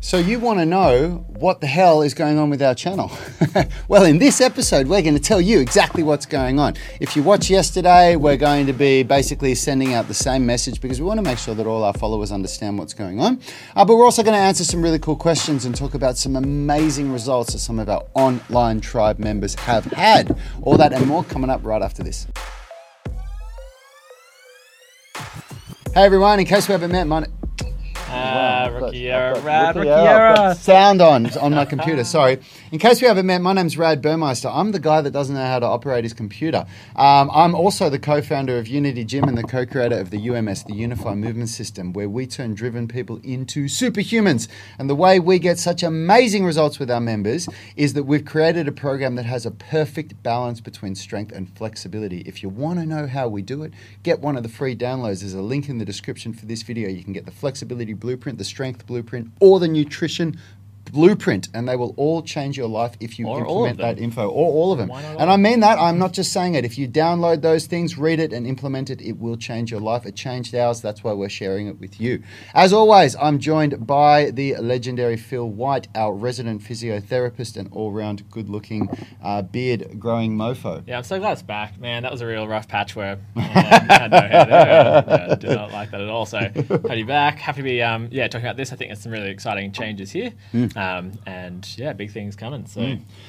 So, you want to know what the hell is going on with our channel? well, in this episode, we're going to tell you exactly what's going on. If you watched yesterday, we're going to be basically sending out the same message because we want to make sure that all our followers understand what's going on. Uh, but we're also going to answer some really cool questions and talk about some amazing results that some of our online tribe members have had. All that and more coming up right after this. Hey everyone, in case we haven't met, my Ah, I've Rookie era, Rad, Rookie Rookie era. I've got era. Sound on on my computer. Sorry. In case we haven't met, my name's Rad Burmeister. I'm the guy that doesn't know how to operate his computer. Um, I'm also the co-founder of Unity Gym and the co-creator of the UMS, the Unified Movement System, where we turn driven people into superhumans. And the way we get such amazing results with our members is that we've created a program that has a perfect balance between strength and flexibility. If you want to know how we do it, get one of the free downloads. There's a link in the description for this video. You can get the flexibility blueprint, the strength blueprint, or the nutrition blueprint, and they will all change your life if you Or implement that info, or all of them. And? I mean that. I'm not just saying it. If you download those things, read it, and implement it, it will change your life. It changed ours. That's why we're sharing it with you. As always, I'm joined by the legendary Phil White, our resident physiotherapist and all-round good-looking uh, beard-growing mofo. Yeah, I'm so glad it's back, man. That was a real rough patch where I had no hair there. Yeah, did not like that at all. So happy to be back. Happy to be um, yeah talking about this. I think there's some really exciting changes here, um, and yeah, big things coming. So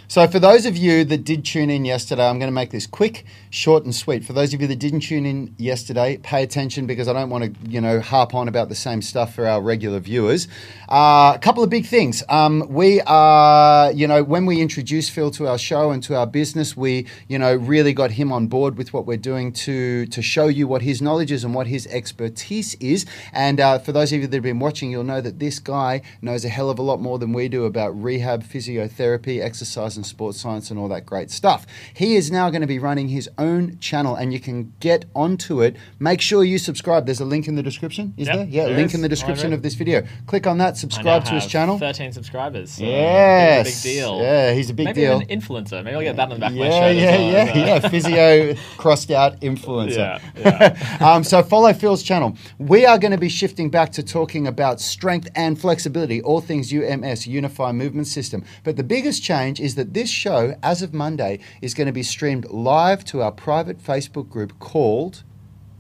So, for those of you that did tune in yesterday, I'm going to make this quick, short, and sweet. For those of you that didn't tune in yesterday, pay attention because I don't want to, you know, harp on about the same stuff for our regular viewers. Uh, a couple of big things. Um, we are, you know, when we introduced Phil to our show and to our business, we, you know, really got him on board with what we're doing to to show you what his knowledge is and what his expertise is. And uh, for those of you that have been watching, you'll know that this guy knows a hell of a lot more than we do about rehab, physiotherapy, exercise, and sports science, and all that great stuff. He is now going to be running his own channel, and you can get onto it. Make sure you subscribe. There's a link in the description. Is Yep, there? Yeah, there link is. in the description of this video. Click on that. Subscribe to his channel. 13 subscribers. So Yes. big, deal. Yeah, he's a big Maybe deal. Maybe an influencer. Maybe I'll get that on the back of my Yeah, shirt. yeah, well, yeah, uh, yeah. Physio crossed out influencer. Yeah, um, so follow Phil's channel. We are going to be shifting back to talking about strength and flexibility, all things UMS, Unified Movement System. But the biggest change is that this show, as of Monday, is going to be streamed live to our private Facebook group called,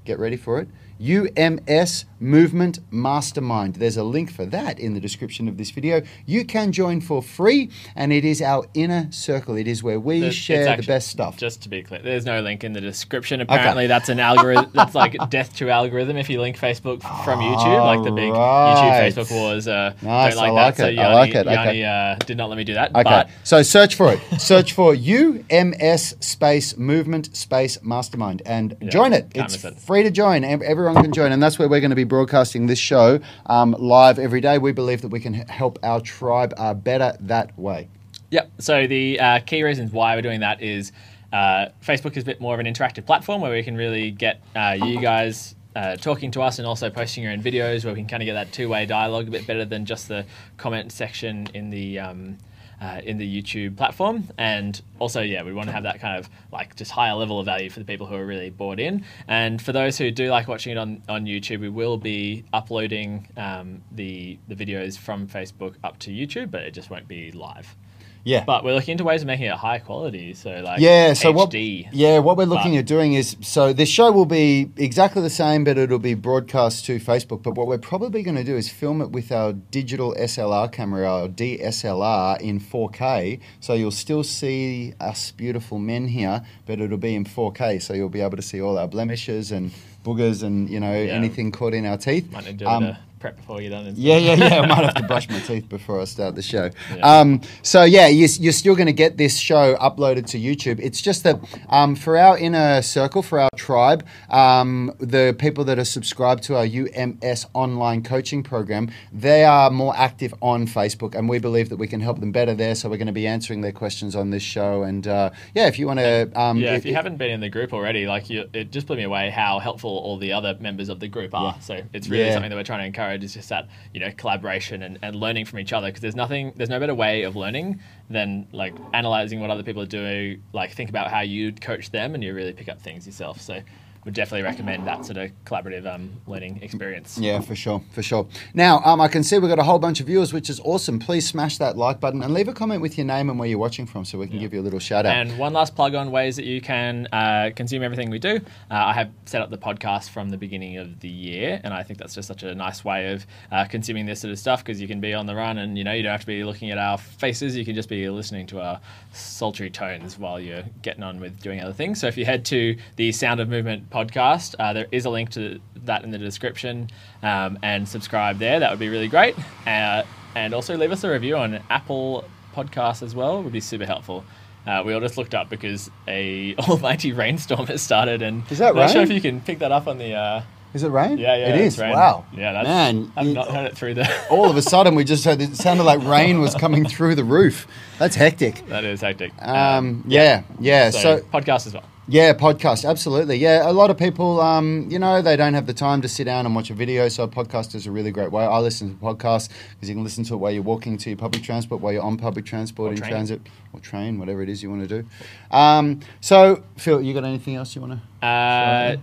get ready for it, UMS Movement Mastermind. There's a link for that in the description of this video. You can join for free, and it is our inner circle. It is where we share the best stuff. Just to be clear, there's no link in the description. Apparently, that's an algorithm. that's like death to algorithm if you link Facebook from YouTube, like the big Alright. YouTube Facebook wars. Uh, Nice, don't like I like that. So it, I like it, okay. Yanni uh, did not let me do that. Okay, But so search for it. search for UMS space movement space mastermind and Yeah, join it. It's it. free to join. Everyone can join, and that's where we're going to be broadcasting this show um, live every day. We believe that we can help our tribe uh, better that way. Yep. So the uh, key reasons why we're doing that is uh, Facebook is a bit more of an interactive platform where we can really get uh, you guys uh, talking to us and also posting your own videos where we can kind of get that two-way dialogue a bit better than just the comment section in the um, uh, in the YouTube platform. And also, yeah, we want to have that kind of like just higher level of value for the people who are really bought in. And for those who do like watching it on, on YouTube, we will be uploading um, the the videos from Facebook up to YouTube, but it just won't be live. Yeah. But we're looking into ways of making it high quality. So like yeah, so what? Yeah, what we're looking at doing is so this show will be exactly the same, but it'll be broadcast to Facebook. But what we're probably going to do is film it with our digital SLR camera, our DSLR, in 4K. So you'll still see us beautiful men here, but it'll be in 4K. So you'll be able to see all our blemishes and boogers and you know Yeah. anything caught in our teeth. Might do Um, a prep before you're done. yeah, yeah, yeah. I might have to brush my teeth before I start the show. Yeah. Um, so yeah, you're, you're still going to get this show uploaded to YouTube. It's just that um, for our inner circle, for our tribe, um, the people that are subscribed to our UMS online coaching program, they are more active on Facebook, and we believe that we can help them better there. So we're going to be answering their questions on this show. And uh, yeah, if you want to, um, Yeah, if you haven't been in the group already, like you, it just blew me away how helpful all the other members of the group are. Yeah. So it's really Yeah. something that we're trying to encourage is just that you know collaboration and, and learning from each other because there's nothing there's no better way of learning than like analyzing what other people are doing. Like think about how you'd coach them and you really pick up things yourself. So would definitely recommend that sort of collaborative um, learning experience. Yeah, for sure, for sure. Now, um, I can see we've got a whole bunch of viewers, which is awesome. Please smash that like button and leave a comment with your name and where you're watching from, so we can give you a little shout out. And one last plug on ways that you can uh, consume everything we do. Uh, I have set up the podcast from the beginning of the year, and I think that's just such a nice way of uh, consuming this sort of stuff because you can be on the run, and you know you don't have to be looking at our faces. You can just be listening to our sultry tones while you're getting on with doing other things. So if you head to the Sound of Movement podcast, uh, there is a link to that in the description, um, and subscribe there. That would be really great. Uh, and also leave us a review on Apple Podcasts as well. Would be super helpful. Uh, we all just looked up because a almighty rainstorm has started, and Is that I'm not sure if you can pick that up on the. Uh, Is it rain? yeah, yeah, it's rain. Wow. Yeah, that's, Man, I've you- not heard it through the. all of a sudden we just heard it sounded like rain was coming through the roof. That's hectic. that is hectic. Um, yeah, yeah. so, So, podcast as well. Yeah, podcast, absolutely. Yeah, a lot of people, um, you know, they don't have the time to sit down and watch a video, so a podcast is a really great way. I listen to podcasts because you can listen to it while you're walking to your public transport, while you're on public transport, Or in train. transit, or train, whatever it is you want to do. Um, so, Phil, you got anything else you want to? Uh,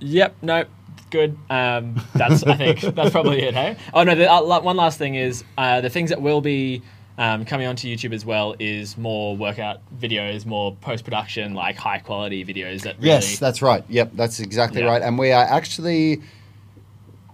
yep. nope Good. Um, that's. I think that's probably it. Hey. Oh no. The, uh, one last thing is uh, the things that will be um, coming onto YouTube as well is more workout videos, more post production, like high quality videos that really. Yes, that's right. Yep, that's exactly Yeah. right. And we are actually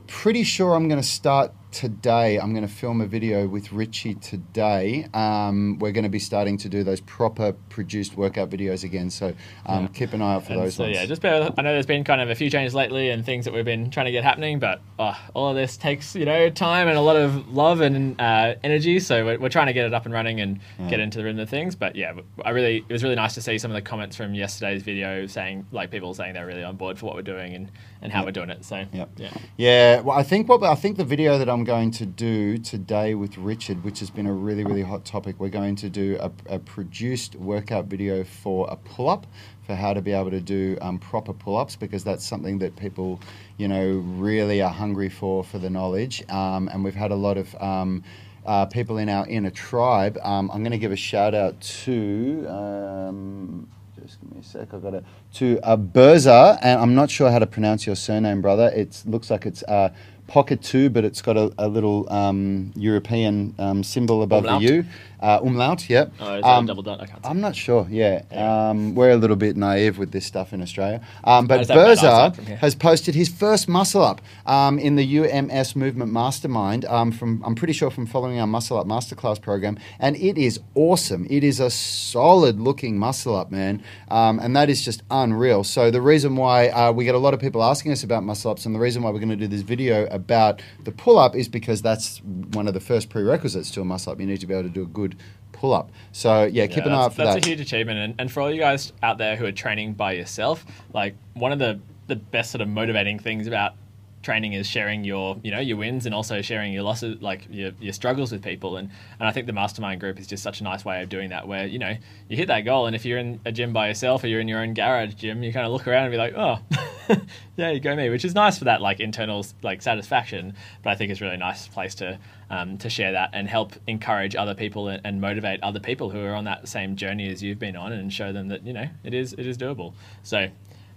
pretty sure I'm going to start today. I'm going to film a video with Richie today. Um, we're going to be starting to do those proper produced workout videos again. So um, Yeah. keep an eye out for And those so ones. yeah, just bear, I know there's been kind of a few changes lately and things that we've been trying to get happening, but oh, all of this takes you know time and a lot of love and uh, energy. So we're, we're trying to get it up and running and get into the rhythm of things. But yeah, I really it was really nice to see some of the comments from yesterday's video saying like people saying they're really on board for what we're doing and, and how we're doing it. So Yep. yeah, Yeah, well, I think what I think the video that I'm going to do today with Richard, which has been a really really hot topic, we're going to do a, a produced workout video for a pull up for how to be able to do um, proper pull ups because that's something that people, you know, really are hungry for for the knowledge. Um, and we've had a lot of. Um, uh, people in our inner tribe. Um, I'm going to give a shout out to um, just give me a sec. I've got to to uh, Berza, and I'm not sure how to pronounce your surname, brother. It looks like it's uh, Pocket Two, but it's got a, a little um, European um, symbol above the U. Uh, umlaut, yep. oh, is Um, double dot? I can't. I'm not sure. Yeah, Yeah. Um, we're a little bit naive with this stuff in Australia. Um, but just have bad Berza eyesight from here. has posted his first muscle up um, in the UMS Movement Mastermind. Um, from I'm pretty sure from following our Muscle Up Masterclass program, and it is awesome. It is a solid looking muscle up, man, um, and that is just unreal. So the reason why uh, we get a lot of people asking us about muscle ups, and the reason why we're going to do this video about the pull up is because that's one of the first prerequisites to a muscle up. You need to be able to do a good pull up. So yeah, keep an eye out for that's that. That's a huge achievement, and, and for all you guys out there who are training by yourself, like one of the the best sort of motivating things about training is sharing your you know your wins and also sharing your losses like your, your struggles with people and and I think the mastermind group is just such a nice way of doing that where you know you hit that goal and if you're in a gym by yourself or you're in your own garage gym you kind of look around and be like oh yeah you go me which is nice for that like internal like satisfaction but I think it's really nice place to um, to share that and help encourage other people and, and motivate other people who are on that same journey as you've been on and show them that you know it is it is doable so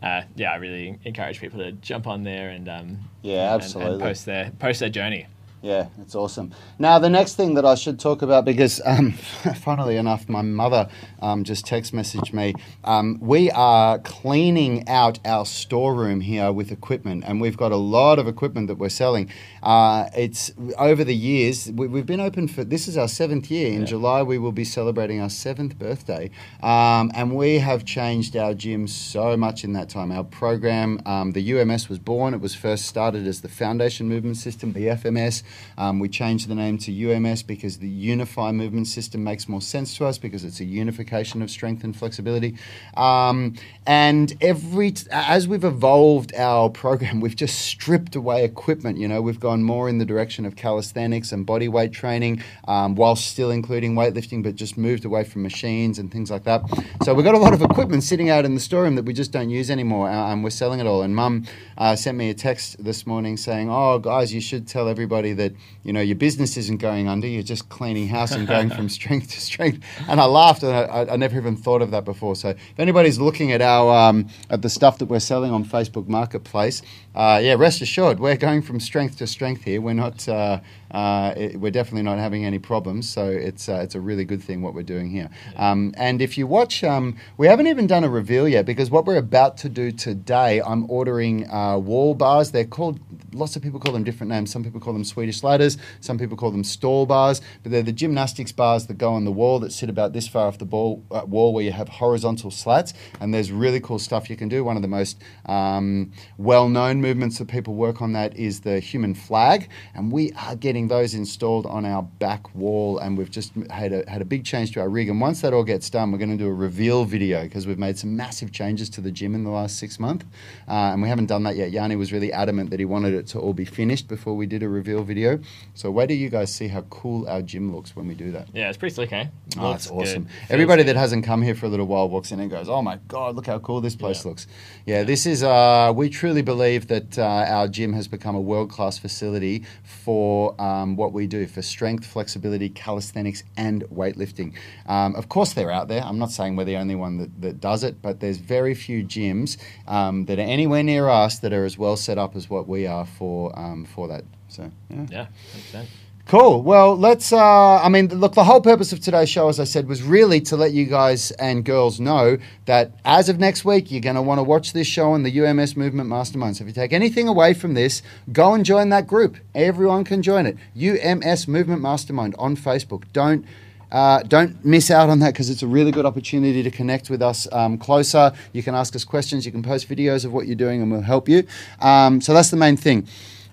uh, yeah, I really encourage people to jump on there and um, Yeah, and- absolutely. and, post their post their journey. Yeah, it's awesome. Now, the next thing that I should talk about, because um, funnily enough, my mother um, just text messaged me. Um, we are cleaning out our storeroom here with equipment, and we've got a lot of equipment that we're selling. Uh, it's over the years, we, we've been open for this is our seventh year. In Yeah. July, we will be celebrating our seventh birthday, um, and we have changed our gym so much in that time. Our program, um, the UMS was born. It was first started as the Foundation Movement System, the FMS. Um, we changed the name to UMS because the Unify Movement System makes more sense to us because it's a unification of strength and flexibility. Um, and every t- as we've evolved our program, we've just stripped away equipment. You know, we've gone more in the direction of calisthenics and body weight training, um, while still including weightlifting, but just moved away from machines and things like that. So we've got a lot of equipment sitting out in the storeroom that we just don't use anymore, uh, and we're selling it all. And Mum uh, sent me a text this morning saying, "Oh, guys, you should tell everybody that." That you know your business isn't going under. You're just cleaning house and going from strength to strength. And I laughed, and I, I never even thought of that before. So if anybody's looking at our um, at the stuff that we're selling on Facebook Marketplace, uh, yeah, rest assured we're going from strength to strength here. We're not. Uh, uh, it, we're definitely not having any problems. So it's uh, it's a really good thing what we're doing here. Um, and if you watch, um, we haven't even done a reveal yet because what we're about to do today, I'm ordering uh, wall bars. They're called lots of people call them different names. Some people call them Swedish ladders. Some people call them stall bars. But they're the gymnastics bars that go on the wall that sit about this far off the ball, uh, wall where you have horizontal slats. And there's really cool stuff you can do. One of the most um, well-known movements that people work on that is the human flag, and we are getting those installed on our back wall. And we've just had a had a big change to our rig. And once that all gets done, we're going to do a reveal video because we've made some massive changes to the gym in the last six months, uh, and we haven't done that yet. Yanni was really adamant that he wanted it to all be finished before we did a reveal video. So wait till you guys see how cool our gym looks when we do that. Yeah, it's pretty slick, eh? Oh, Looks that's awesome. good. Everybody that hasn't come here for a little while walks in and goes, "Oh my god, look how cool this place Yeah. looks." Yeah, this is. Uh, we truly believe that uh, our gym has become a world class facility for um, what we do for strength, flexibility, calisthenics, and weightlifting. Um, of course, they're out there. I'm not saying we're the only one that, that does it, but there's very few gyms um, that are anywhere near us that are as well set up as what we are for um, for that. So yeah. Yeah, 100%. Cool. Well, let's. Uh, I mean, look, the whole purpose of today's show, as I said, was really to let you guys and girls know that as of next week, you're going to want to watch this show on the UMS Movement Mastermind. So if you take anything away from this, go and join that group. Everyone can join it. UMS Movement Mastermind on Facebook. Don't. Uh, don't miss out on that because it's a really good opportunity to connect with us um, closer. You can ask us questions, you can post videos of what you're doing, and we'll help you. Um, so that's the main thing.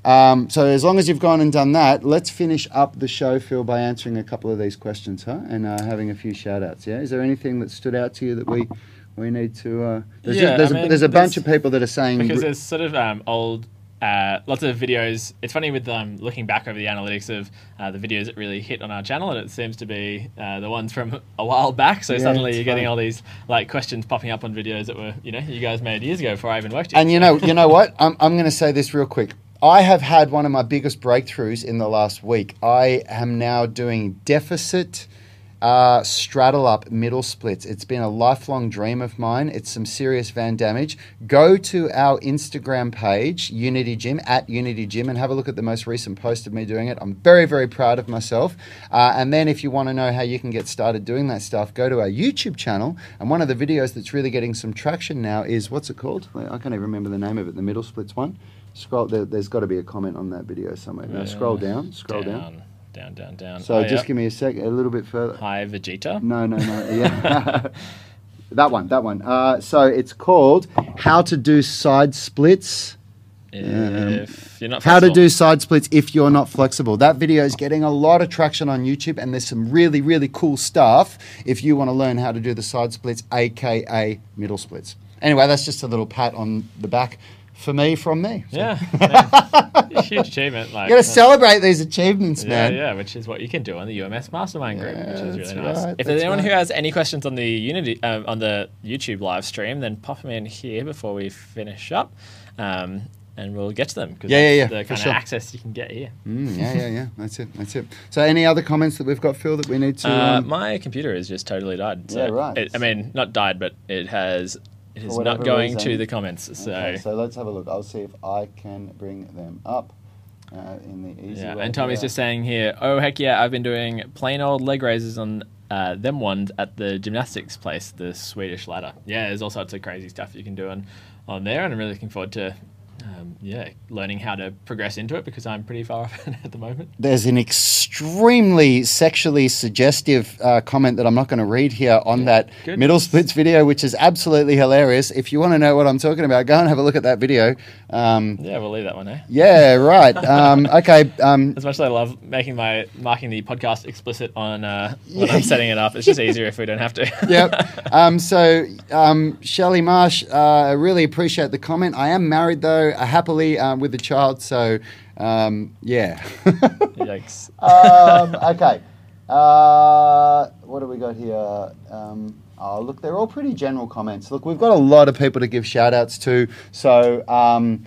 Um, so as long as you've gone and done that, let's finish up the show, Phil, by answering a couple of these questions, huh? And uh, having a few shout outs. Yeah. Is there anything that stood out to you that we we need to? Uh, there's, Yeah, there's, I a, mean, there's a bunch of people that are saying because there's sort of um, old uh, lots of videos it's funny with um, looking back over the analytics of uh, the videos that really hit on our channel and it seems to be uh, the ones from a while back so Yeah, suddenly you're getting funny. all these like questions popping up on videos that were you know you guys made years ago before i even worked here And you know, you know what? I'm, I'm going to say this real quick. I have had one of my biggest breakthroughs in the last week. I am now doing deficit uh, straddle up middle splits. It's been a lifelong dream of mine. It's some serious van damage. Go to our Instagram page, Unity Gym, at Unity Gym, and have a look at the most recent post of me doing it. I'm very, very proud of myself. Uh, and then if you want to know how you can get started doing that stuff, go to our YouTube channel. And one of the videos that's really getting some traction now is what's it called? I can't even remember the name of it, the middle splits one. Scroll, there, there's got to be a comment on that video somewhere. Now, scroll down, scroll down. down down down down So Oh, just yeah. give me a sec, a little bit further. hi vegeta No, no, no. Yeah. that one, that one. Uh, so it's called How to Do Side Splits. if you're not How to do side splits if you're not flexible. That video is getting a lot of traction on YouTube, and there's some really, really cool stuff if you want to learn how to do the side splits, aka middle splits. Anyway, that's just a little pat on the back for me from me. So yeah yeah. huge achievement like You got to celebrate these achievements, Yeah, man. yeah, which is what you can do on the UMS Mastermind group, Yeah, which is really nice. right, if there's anyone who has any questions on the Unity uh, on the YouTube live stream, then pop them in here before we finish up, um, and we'll get to them. 'cause Yeah, yeah, yeah, The for kind sure. of access you can get here. Mm, yeah, yeah, yeah. That's it. That's it. So, any other comments that we've got, Phil, that we need to? Uh, um, my computer has just totally died. So Yeah, right. It, I mean, not died, but it has. It is not going reason. to the comments. So. okay, so let's have a look. I'll see if I can bring them up uh, in the easy Yeah, way. and Tommy's just saying here, oh heck yeah, I've been doing plain old leg raises on uh, them ones at the gymnastics place, the Swedish ladder. Yeah, there's all sorts of crazy stuff you can do on, on there, and I'm really looking forward to, um, yeah, learning how to progress into it because I'm pretty far off at the moment. There's an extremely sexually suggestive uh, comment that I'm not going to read here on that Goodness. middle splits video, which is absolutely hilarious. If you want to know what I'm talking about, go and have a look at that video. Um, Yeah, we'll leave that one, eh? yeah, right. Um, okay. Um, As much as I love making my marking the podcast explicit on uh, when Yeah. I'm setting it up, it's just easier if we don't have to. yep. Um, so, um, Shelley Marsh, uh, I really appreciate the comment. I am married though, uh, happily um, with the child. So, um, yeah. Yikes. um, okay. Uh, what do we got here? Um, oh, look, they're all pretty general comments. Look, we've got a lot of people to give shout outs to. So, um,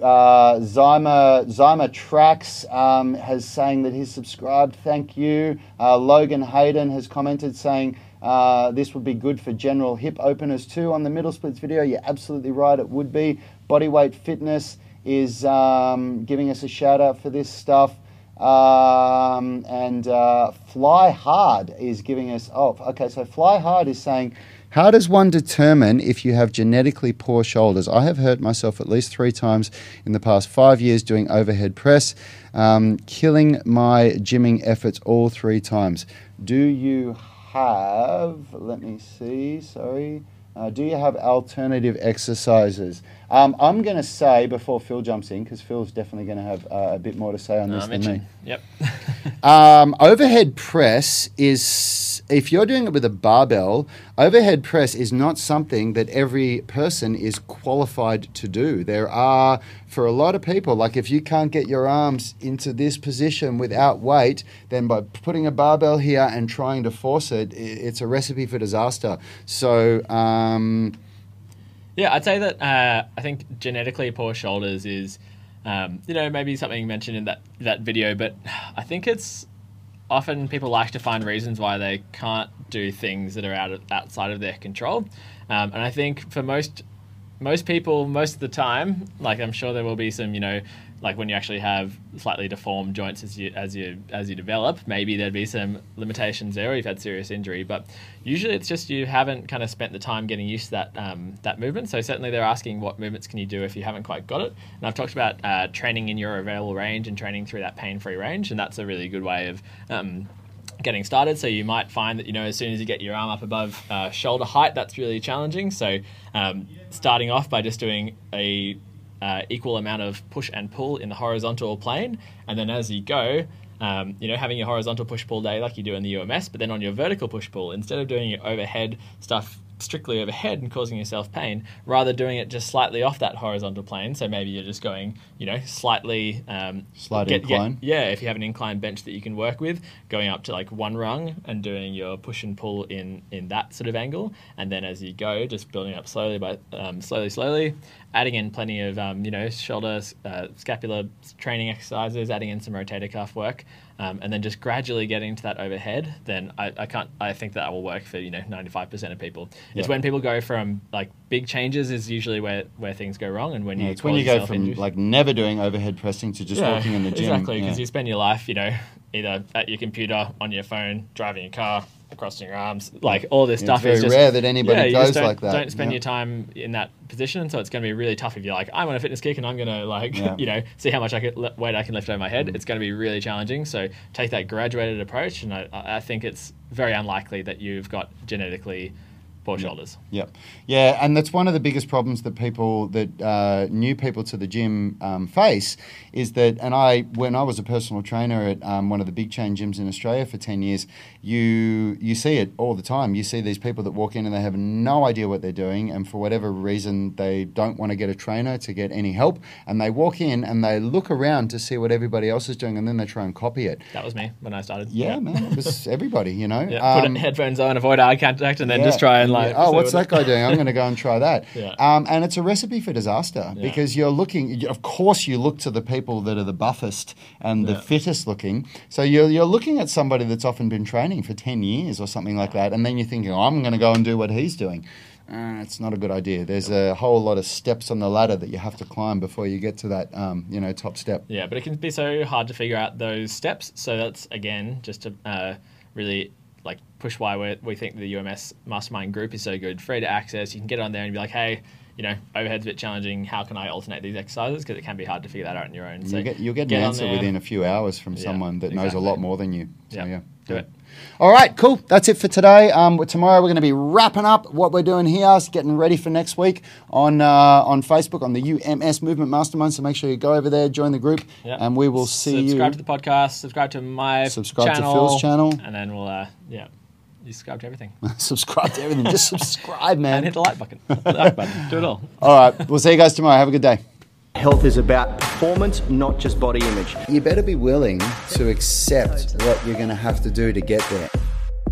Uh, Zyma, Zyma Tracks um, has saying that he's subscribed. Thank you. Uh, Logan Hayden has commented saying uh, this would be good for general hip openers too. On the middle splits video, you're absolutely right. It would be. Bodyweight Fitness is um, giving us a shout out for this stuff. Um, and uh, Fly Hard is giving us. Oh, okay. So Fly Hard is saying how does one determine if you have genetically poor shoulders? I have hurt myself at least three times in the past five years doing overhead press, um, killing my gymming efforts all three times. Do you have, let me see, sorry, uh, do you have alternative exercises? Um, I'm going to say before Phil jumps in, because Phil's definitely going to have uh, a bit more to say on No, this I'm than me. Yep. Um, overhead press is, if you're doing it with a barbell, overhead press is not something that every person is qualified to do. There are, for a lot of people, like if you can't get your arms into this position without weight, then by putting a barbell here and trying to force it, it's a recipe for disaster. So, um, Yeah, I'd say that uh, I think genetically poor shoulders is, um, you know, maybe something mentioned in that that video, but I think it's often people like to find reasons why they can't do things that are out of, outside of their control, um, and I think for most most people, most of the time, like I'm sure there will be some, you know, like when you actually have slightly deformed joints as you as you as you develop, maybe there'd be some limitations there, or you've had serious injury. But usually, it's just you haven't kind of spent the time getting used to that um, that movement. So certainly, they're asking what movements can you do if you haven't quite got it. And I've talked about uh, training in your available range and training through that pain-free range, and that's a really good way of um, getting started. So you might find that you know as soon as you get your arm up above uh, shoulder height, that's really challenging. So um, starting off by just doing a uh, equal amount of push and pull in the horizontal plane, and then as you go. Um, you know, having your horizontal push pull day like you do in the UMS, but then on your vertical push pull, instead of doing your overhead stuff strictly overhead and causing yourself pain, rather doing it just slightly off that horizontal plane. So maybe you're just going, you know, slightly um, Slight incline. yeah, if you have an incline bench that you can work with, going up to like one rung and doing your push and pull in in that sort of angle, and then as you go, just building up slowly by um, slowly, slowly, adding in plenty of um, you know shoulder, uh, scapular training exercises, adding in some rotator cuff work, um, and then just gradually getting to that overhead. Then I, I can't. I think that will work for you know ninety five percent of people. It's Yeah. when people go from like big changes is usually where where things go wrong, and when you it's when you go from like never doing overhead pressing to just walking in the gym. Exactly, because Yeah. you spend your life, you know, either at your computer, on your phone, driving your car, crossing your arms, like all this Yeah, stuff. it's very is just, rare that anybody yeah, goes like that. Don't spend Yeah. your time in that position, so it's going to be really tough if you're like, I'm on a fitness kick and I'm going to like. Mm. you know, see how much I can, weight I can lift over my head. It's going to be really challenging. So take that graduated approach, and I, I think it's very unlikely that you've got genetically poor shoulders. Yep. Yeah, and that's one of the biggest problems that people that uh, new people to the gym um, face is that. And I, when I was a personal trainer at um, one of the big chain gyms in Australia for ten years, you you see it all the time. You see these people that walk in and they have no idea what they're doing, and for whatever reason they don't want to get a trainer to get any help, and they walk in and they look around to see what everybody else is doing, and then they try and copy it. That was me when I started. Yeah, man, it was everybody, you know. Yeah, put Um, headphones on, avoid eye contact, and then yeah. just try and like. oh, see what's that guy doing? I'm going to go and try that. Yeah. Um, and it's a recipe for disaster Yeah. because you're looking. Of course, you look to the people that are the buffest and the Yeah. fittest looking. So you're you're looking at somebody that's often been training for ten years or something like that, and then you're thinking, oh, I'm going to go and do what he's doing. Uh, it's not a good idea. There's a whole lot of steps on the ladder that you have to climb before you get to that, um, you know, top step. Yeah, but it can be so hard to figure out those steps. So that's again just to uh, really push why we we think the UMS Mastermind group is so good, free to access. You can get on there and be like, hey, you know, overhead's a bit challenging. How can I alternate these exercises? Because it can be hard to figure that out on your own. So you get you'll get, get an answer within a few hours from Yeah, someone that knows a lot more than you. So Yeah, yeah, do it. All right, cool. That's it for today. Um, tomorrow we're going to be wrapping up what we're doing here, getting ready for next week on uh, on Facebook on the UMS Movement Mastermind. So make sure you go over there, join the group, Yeah. and we will see subscribe you. Subscribe to the podcast, subscribe to my Subscribe to Phil's channel. and then we'll uh, yeah, you subscribe to everything subscribe to everything. Just subscribe, man. and hit the like button. the like button. Do it all. All right, we'll see you guys tomorrow. Have a good day. Health is about performance, not just body image. You better be willing to accept what you're going to have to do to get there.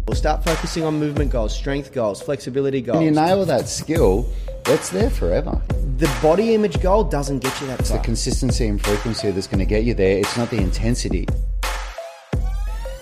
We'll start focusing on movement goals, strength goals, flexibility goals. When you nail that skill, that's there forever. The body image goal doesn't get you that It's the consistency and frequency that's going to get you there. It's not the intensity.